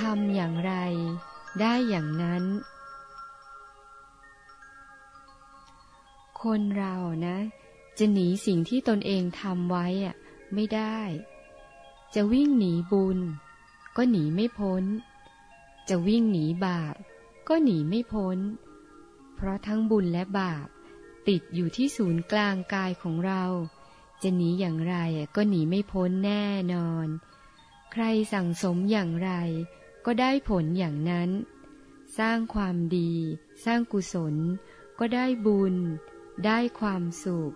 ทำอย่างไร ได้อย่างนั้น คนเรานะ จะหนีสิ่งที่ตนเองทำไว้อะไม่ได้ จะวิ่งหนีบุญ ก็หนีไม่พ้น จะวิ่งหนีบาป ก็หนีไม่พ้น เพราะทั้งบุญและบาป ติดอยู่ที่ศูนย์กลางกายของเรา จะหนีอย่างไรก็หนีไม่พ้นแน่นอนใครสั่งสมอย่างไร ก็ได้ผลอย่างนั้น สร้างความดี สร้างกุศล ก็ได้บุญ ได้ความสุข